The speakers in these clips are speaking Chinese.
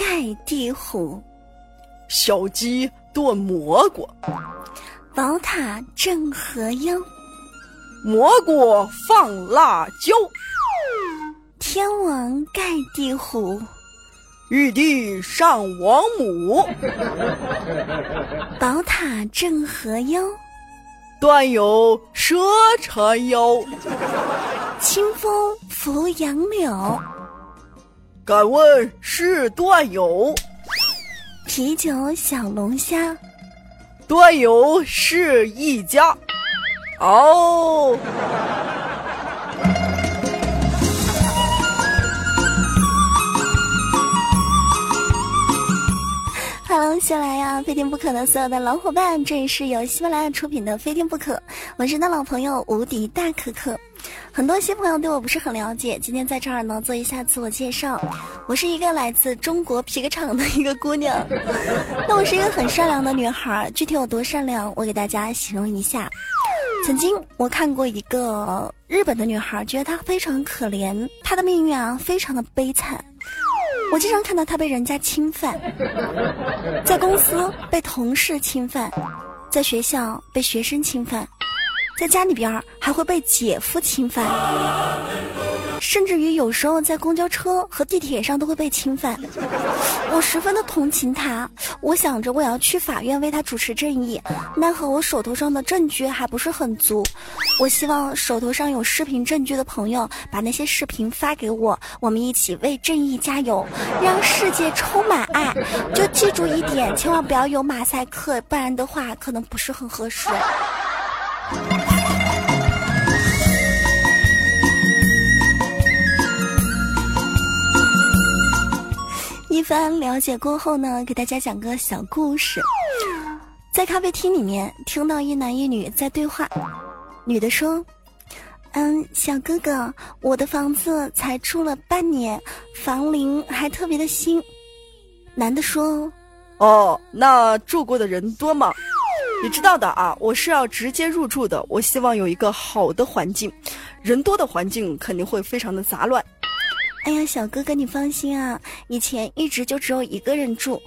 盖地虎，小鸡炖蘑菇，宝塔镇河妖，蘑菇放辣椒，天王盖地虎，玉帝上王母，宝塔镇河妖，断有蛇缠腰，清风拂杨柳。敢问是段友？啤酒小龙虾，段友是一家。哦。Hello，喜马拉雅非听不可的所有的老伙伴，这里是由喜马拉雅出品的《非听不可》，我是他老朋友无敌大可可。很多新朋友对我不是很了解，今天在这儿呢做一下自我介绍。我是一个来自中国皮革厂的一个姑娘，那我是一个很善良的女孩。具体有多善良，我给大家形容一下。曾经我看过一个日本的女孩，觉得她非常可怜，她的命运啊非常的悲惨。我经常看到她被人家侵犯，在公司被同事侵犯，在学校被学生侵犯。在家里边还会被姐夫侵犯，甚至于有时候在公交车和地铁上都会被侵犯。我十分的同情他，我想着我要去法院为他主持正义，奈何我手头上的证据还不是很足。我希望手头上有视频证据的朋友把那些视频发给我，我们一起为正义加油，让世界充满爱。就记住一点，千万不要有马赛克，不然的话可能不是很合适。一番了解过后呢，给大家讲个小故事。在咖啡厅里面，听到一男一女在对话。女的说：“嗯，小哥哥，我的房子才住了半年，房龄还特别的新。”男的说：“哦，那住过的人多吗？”你知道的啊，我是要直接入住的。我希望有一个好的环境，人多的环境肯定会非常的杂乱。哎呀，小哥哥你放心啊，以前一直就只有一个人住。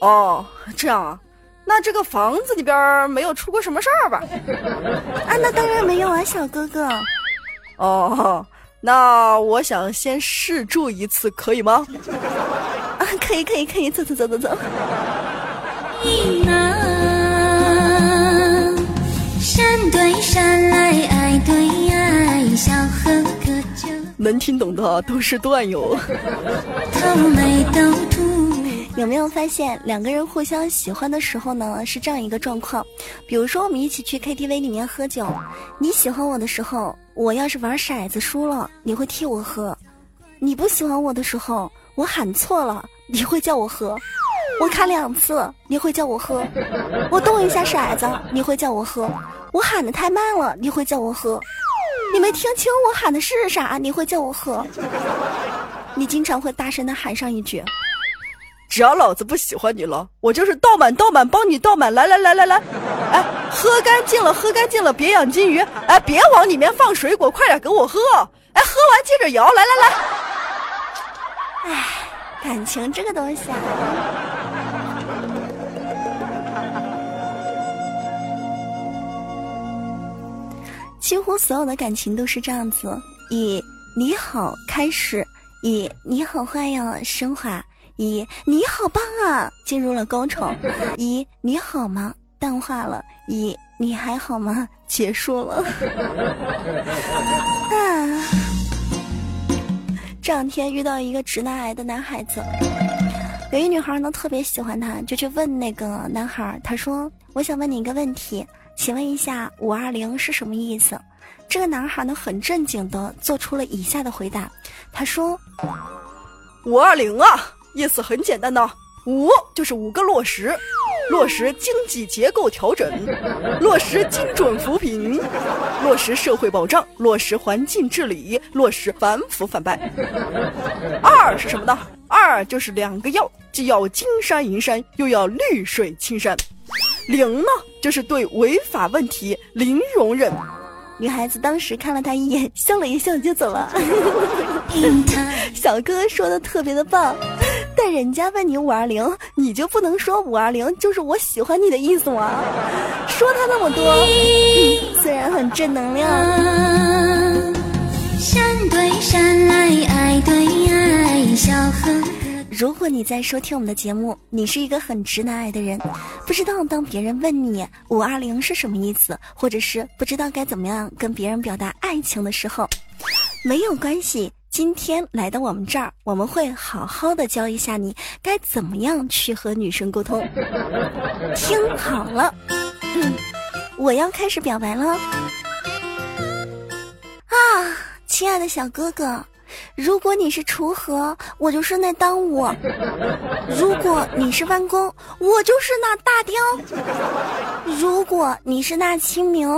哦，这样啊，那这个房子里边没有出过什么事儿吧？啊，那当然没有啊，小哥哥。哦，那我想先试住一次，可以吗？啊，可以可以可以，走走走走走。山对山来，爱对爱，小河哥就能听懂的都是段友。有没有发现两个人互相喜欢的时候呢？是这样一个状况。比如说，我们一起去 KTV 里面喝酒，你喜欢我的时候，我要是玩骰子输了，你会替我喝；你不喜欢我的时候，我喊错了，你会叫我喝。我卡两次，你会叫我喝；我动一下骰子，你会叫我喝。我喊的太慢了，你会叫我喝；你没听清我喊的是啥，你会叫我喝。你经常会大声的喊上一句：“只要老子不喜欢你了，我就是倒满倒满帮你倒满。”来来来来来，哎，喝干净了，喝干净了，别养金鱼，哎，别往里面放水果，快点给我喝。哎，喝完接着摇，来来来。哎，感情这个东西啊。几乎所有的感情都是这样子，以你好开始，以你好坏呀升华，以你好棒啊进入了高潮，以你好吗淡化了，以你还好吗结束了。啊！这两天遇到一个直男癌的男孩子，有一女孩呢特别喜欢他，就去问那个男孩，他说：“我想问你一个问题。”请问一下，五二零是什么意思？这个男孩呢，很正经的做出了以下的回答。他说：“五二零啊，意思很简单呢，五就是五个落实，落实经济结构调整，落实精准扶贫，落实社会保障，落实环境治理，落实反腐反败。二是什么呢？二就是两个要，既要金山银山，又要绿水青山。”零呢，就是对违法问题零容忍。女孩子当时看了他一眼，笑了一笑就走了。小哥哥说的特别的棒，但人家问你五二零，你就不能说五二零就是我喜欢你的意思吗？说他那么多，虽然很正能量。山对山来，爱对爱，小河。如果你在收听我们的节目，你是一个很直男癌的人，不知道当别人问你五二零是什么意思，或者是不知道该怎么样跟别人表达爱情的时候，没有关系。今天来到我们这儿，我们会好好的教一下你该怎么样去和女生沟通。听好了，我要开始表白了。啊，亲爱的小哥哥。如果你是锄禾，我就是那当午；如果你是弯弓，我就是那大雕；如果你是那清明，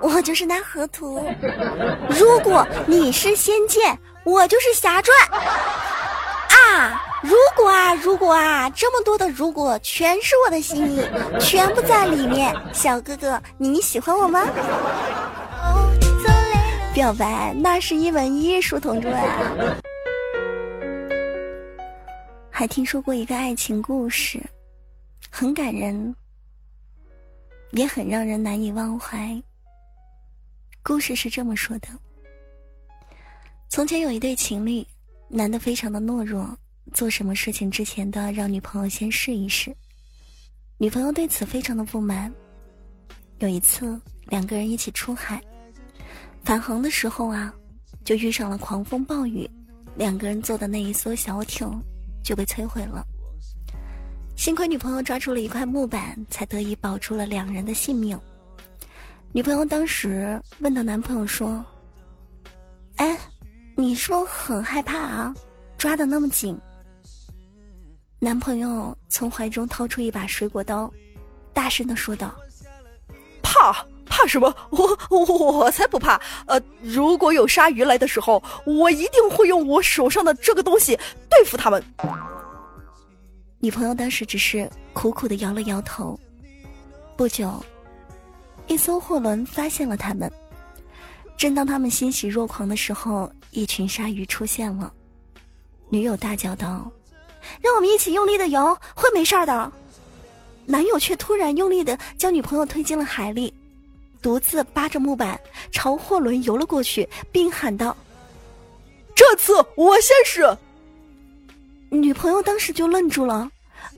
我就是那河图；如果你是仙剑，我就是侠传。啊！如果啊，如果啊，这么多的如果，全是我的心意，全部在里面。小哥哥，你喜欢我吗？表白那是一门艺术，同志们。还听说过一个爱情故事，很感人，也很让人难以忘怀。故事是这么说的：从前有一对情侣，男的非常的懦弱，做什么事情之前都要让女朋友先试一试。女朋友对此非常的不满。有一次，两个人一起出海。返航的时候啊，就遇上了狂风暴雨，两个人坐的那一艘小艇就被摧毁了。幸亏女朋友抓住了一块木板，才得以保住了两人的性命。女朋友当时问到男朋友说：“哎，你是不是很害怕啊？抓的那么紧。”男朋友从怀中掏出一把水果刀，大声的说道：“怕。”怕什么？我我我才不怕！呃，如果有鲨鱼来的时候，我一定会用我手上的这个东西对付他们。女朋友当时只是苦苦的摇了摇头。不久，一艘货轮发现了他们。正当他们欣喜若狂的时候，一群鲨鱼出现了。女友大叫道：“让我们一起用力的游，会没事的。”男友却突然用力的将女朋友推进了海里。独自扒着木板朝货轮游了过去，并喊道：“这次我先试。”女朋友当时就愣住了，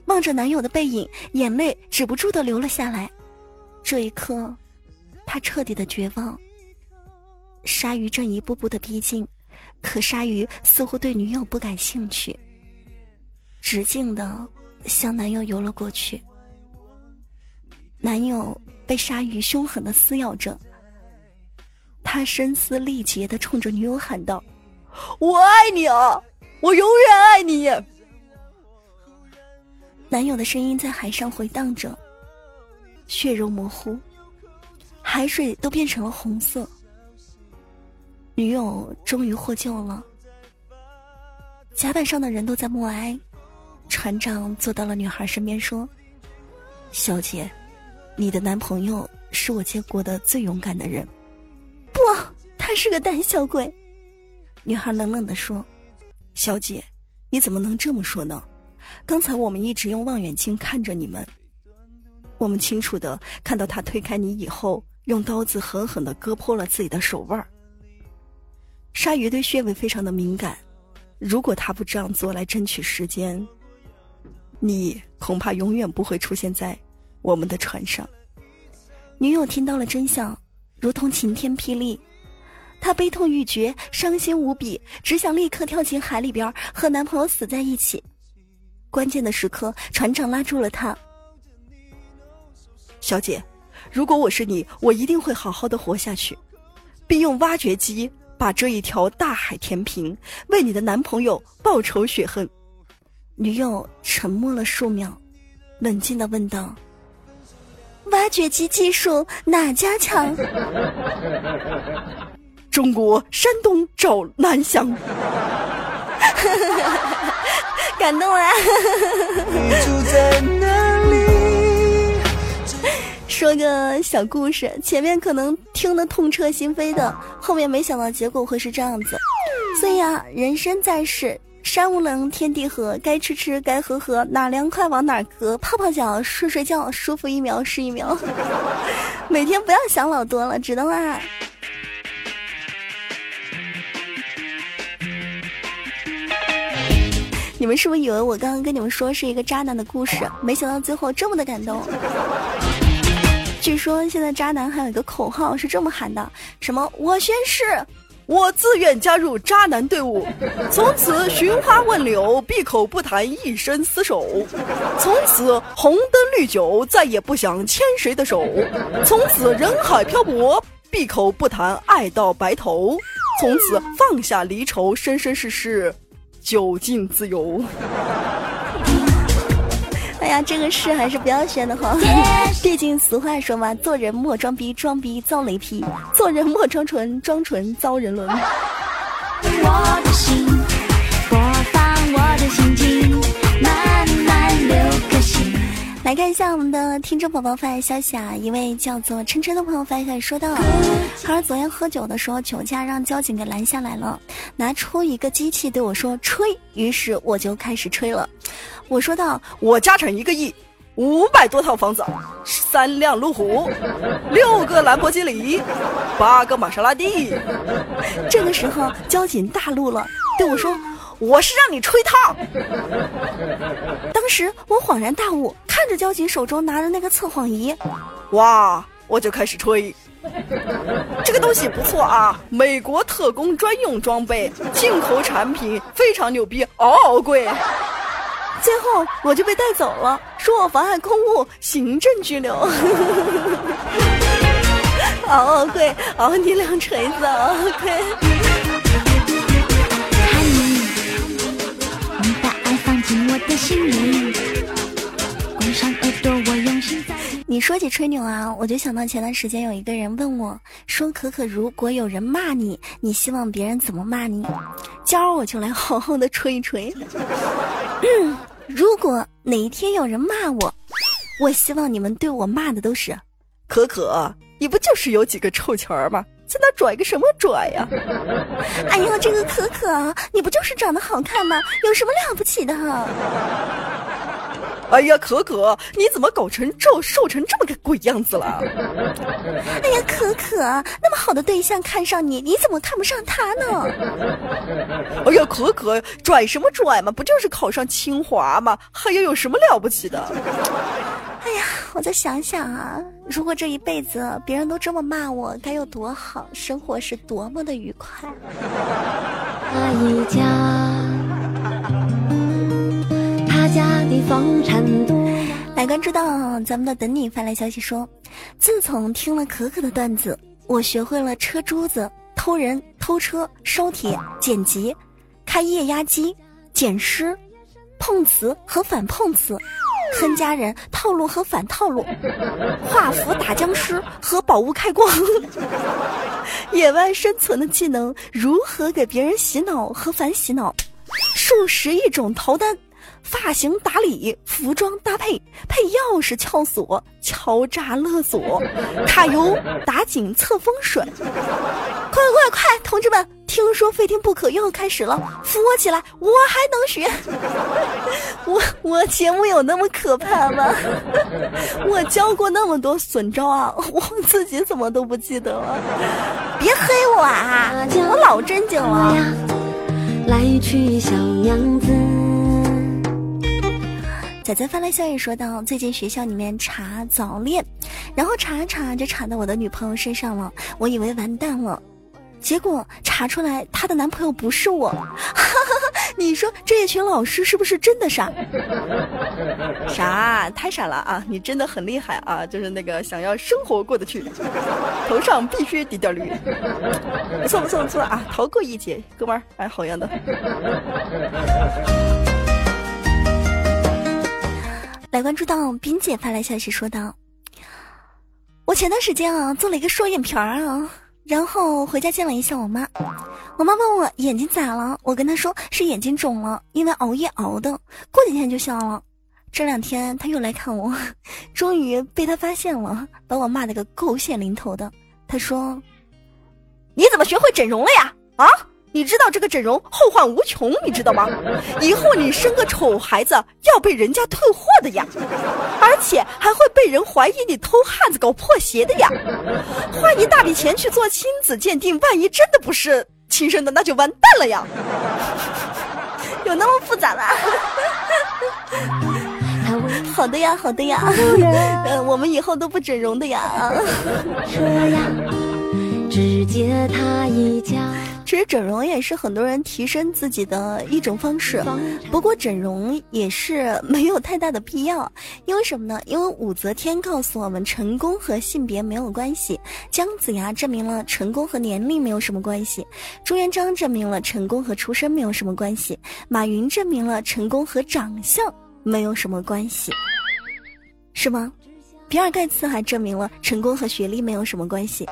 望着男友的背影，眼泪止不住的流了下来。这一刻，她彻底的绝望。鲨鱼正一步步的逼近，可鲨鱼似乎对女友不感兴趣，直径的向男友游了过去。男友。被鲨鱼凶狠的撕咬着，他声嘶力竭的冲着女友喊道：“我爱你啊，我永远爱你。”男友的声音在海上回荡着，血肉模糊，海水都变成了红色。女友终于获救了，甲板上的人都在默哀。船长坐到了女孩身边说：“小姐。”你的男朋友是我见过的最勇敢的人，不，他是个胆小鬼。女孩冷冷的说：“小姐，你怎么能这么说呢？刚才我们一直用望远镜看着你们，我们清楚的看到他推开你以后，用刀子狠狠的割破了自己的手腕。鲨鱼对穴位非常的敏感，如果他不这样做来争取时间，你恐怕永远不会出现在。”我们的船上，女友听到了真相，如同晴天霹雳，她悲痛欲绝，伤心无比，只想立刻跳进海里边和男朋友死在一起。关键的时刻，船长拉住了她：“小姐，如果我是你，我一定会好好的活下去，并用挖掘机把这一条大海填平，为你的男朋友报仇雪恨。”女友沉默了数秒，冷静的问道。挖掘机技术哪家强？中国山东找南翔。感动啊！说个小故事，前面可能听得痛彻心扉的，后面没想到结果会是这样子。所以啊，人生在世，山无棱，天地合，该吃吃，该喝喝，哪凉快往哪搁，泡泡脚，睡睡觉，舒服一秒是一秒。每天不要想老多了，知道吗？你们是不是以为我刚刚跟你们说是一个渣男的故事？没想到最后这么的感动。据说现在渣男还有一个口号是这么喊的：什么？我宣誓，我自愿加入渣男队伍，从此寻花问柳，闭口不谈一生厮守；从此红灯绿酒，再也不想牵谁的手；从此人海漂泊，闭口不谈爱到白头；从此放下离愁，生生世世。酒尽自由。哎呀，这个事还是不要选的好。毕竟俗话说嘛，做人莫装逼，装逼遭雷劈；做人莫装纯，装纯遭人伦。我的心，播放我的心情，来看一下我们的听众宝宝发来消息啊，一位叫做琛琛的朋友发来说道：“他说昨天喝酒的时候酒驾，让交警给拦下来了，拿出一个机器对我说吹，于是我就开始吹了。我说道：我家产一个亿，五百多套房子，三辆路虎，六个兰博基尼，八个玛莎拉蒂。这个时候交警大怒了，对我说。”我是让你吹烫。当时我恍然大悟，看着交警手中拿的那个测谎仪，哇，我就开始吹。这个东西不错啊，美国特工专用装备，进口产品，非常牛逼，嗷嗷贵。最后我就被带走了，说我妨碍公务，行政拘留。嗷嗷贵，嗷你两锤子，嗷贵。的心灵。关上耳朵，我用心在你说起吹牛啊，我就想到前段时间有一个人问我，说可可，如果有人骂你，你希望别人怎么骂你？今儿我就来好好的吹一吹。如果哪一天有人骂我，我希望你们对我骂的都是，可可，你不就是有几个臭钱儿吗？在那拽个什么拽呀？哎呀，这个可可，你不就是长得好看吗？有什么了不起的？哎呀，可可，你怎么搞成这瘦成这么个鬼样子了？哎呀，可可，那么好的对象看上你，你怎么看不上他呢？哎呀，可可，拽什么拽嘛？不就是考上清华吗？还有有什么了不起的？哎呀，我再想想啊，如果这一辈子别人都这么骂我，该有多好，生活是多么的愉快。他一家，他家的房产多。来关注到咱们的等你发来消息说，自从听了可可的段子，我学会了车珠子、偷人、偷车、烧铁、剪辑、开液压机、捡尸、碰瓷和反碰瓷。坑家人套路和反套路，画符打僵尸和宝物开光，野外生存的技能，如何给别人洗脑和反洗脑，数十亿种逃单，发型打理，服装搭配，配钥匙撬锁，敲诈勒索，卡油打井测风水，快快快，同志们！听说非听不可又要开始了，扶我起来，我还能学。我我节目有那么可怕吗？我教过那么多损招啊，我自己怎么都不记得了。别黑我啊，我老正经了。来去小娘子。仔仔发来消息说道：最近学校里面查早恋，然后查查就查到我的女朋友身上了，我以为完蛋了。结果查出来，她的男朋友不是我。你说这一群老师是不是真的傻？傻，太傻了啊！你真的很厉害啊！就是那个想要生活过得去，头上必须滴点绿。不错不错不错啊，逃过一劫，哥们儿，哎，好样的！来关注到冰姐发来消息说道：“我前段时间啊做了一个双眼皮儿啊。”然后回家见了一下我妈，我妈问我眼睛咋了，我跟她说是眼睛肿了，因为熬夜熬的，过几天就消了。这两天她又来看我，终于被她发现了，把我骂了个狗血淋头的。她说：“你怎么学会整容了呀？啊，你知道这个整容后患无穷，你知道吗？以后你生个丑孩子要被人家退货的呀，而且还会被人怀疑你偷汉子搞破鞋的呀。花一大笔钱去做亲子鉴定，万一真的不是亲生的，那就完蛋了呀。有那么复杂吗？好的呀，好的呀，呃，我们以后都不整容的呀。只接他一家。其实整容也是很多人提升自己的一种方式，不过整容也是没有太大的必要。因为什么呢？因为武则天告诉我们，成功和性别没有关系；姜子牙证明了成功和年龄没有什么关系；朱元璋证明了成功和出身没有什么关系；马云证明了成功和长相没有什么关系，是吗？比尔盖茨还证明了成功和学历没有什么关系。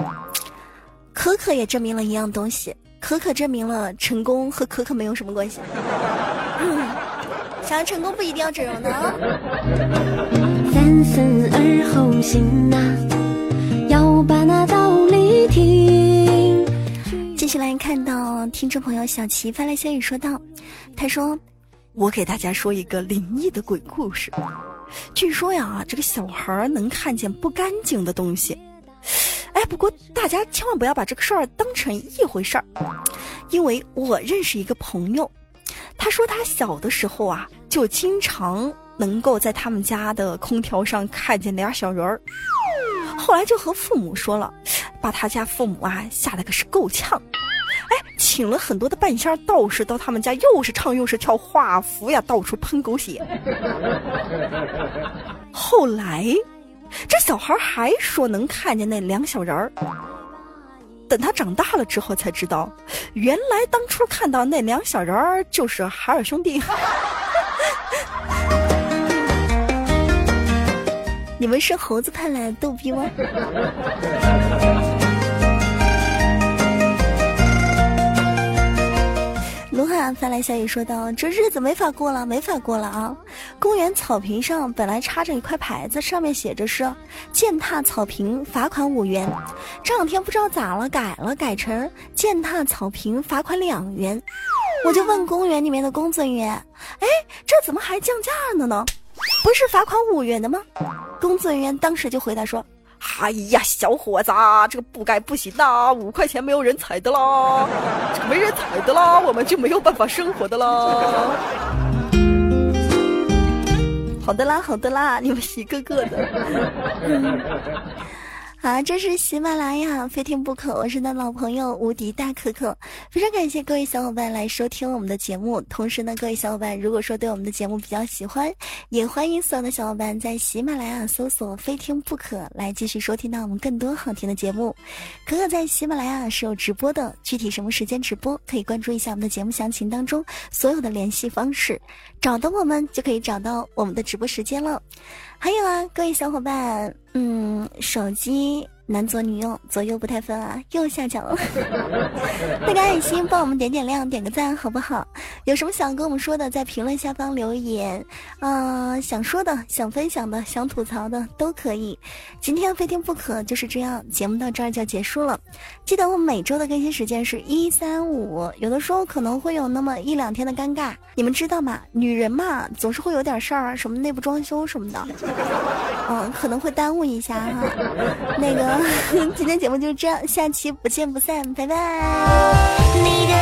可可也证明了一样东西。可可证明了成功和可可没有什么关系。想要成功不一定要整容的啊。三思而后行呐，要把那道理听。接下来看到听众朋友小齐发来消息说道：“他说，我给大家说一个灵异的鬼故事。据说呀，这个小孩能看见不干净的东西。”哎，不过大家千万不要把这个事儿当成一回事儿，因为我认识一个朋友，他说他小的时候啊，就经常能够在他们家的空调上看见俩小人儿，后来就和父母说了，把他家父母啊吓得可是够呛，哎，请了很多的半仙道士到他们家，又是唱又是跳，画符呀，到处喷狗血，后来。这小孩还说能看见那两小人儿，等他长大了之后才知道，原来当初看到那两小人儿就是海尔兄弟。你们是猴子派来逗逼吗？卢汉发来消息说道：“这日子没法过了，没法过了啊！公园草坪上本来插着一块牌子，上面写着是‘践踏草坪罚款五元’，这两天不知道咋了，改了，改成‘践踏草坪罚款两元’。我就问公园里面的工作人员：‘哎，这怎么还降价了呢？不是罚款五元的吗？’工作人员当时就回答说。”哎呀，小伙子，这个不该不行的，五块钱没有人踩的啦，这个没人踩的啦，我们就没有办法生活的啦。好的啦，好的啦，你们一个个的。好，这是喜马拉雅，非听不可。我是你的老朋友无敌大可可，非常感谢各位小伙伴来收听我们的节目。同时呢，各位小伙伴如果说对我们的节目比较喜欢，也欢迎所有的小伙伴在喜马拉雅搜索“非听不可”来继续收听到我们更多好听的节目。可可在喜马拉雅是有直播的，具体什么时间直播，可以关注一下我们的节目详情当中所有的联系方式，找到我们就可以找到我们的直播时间了。还有啊，各位小伙伴，嗯，手机。男左女右，左右不太分啊，右下角，大家爱心帮我们点点亮，点个赞好不好？有什么想跟我们说的，在评论下方留言，嗯，想说的、想分享的、想吐槽的都可以。今天非听不可就是这样，节目到这儿就结束了。记得我每周的更新时间是一三五，有的时候可能会有那么一两天的尴尬，你们知道吗？女人嘛，总是会有点事儿，什么内部装修什么的，嗯，可能会耽误一下哈，那个。今天节目就这样，下期不见不散，拜拜。你的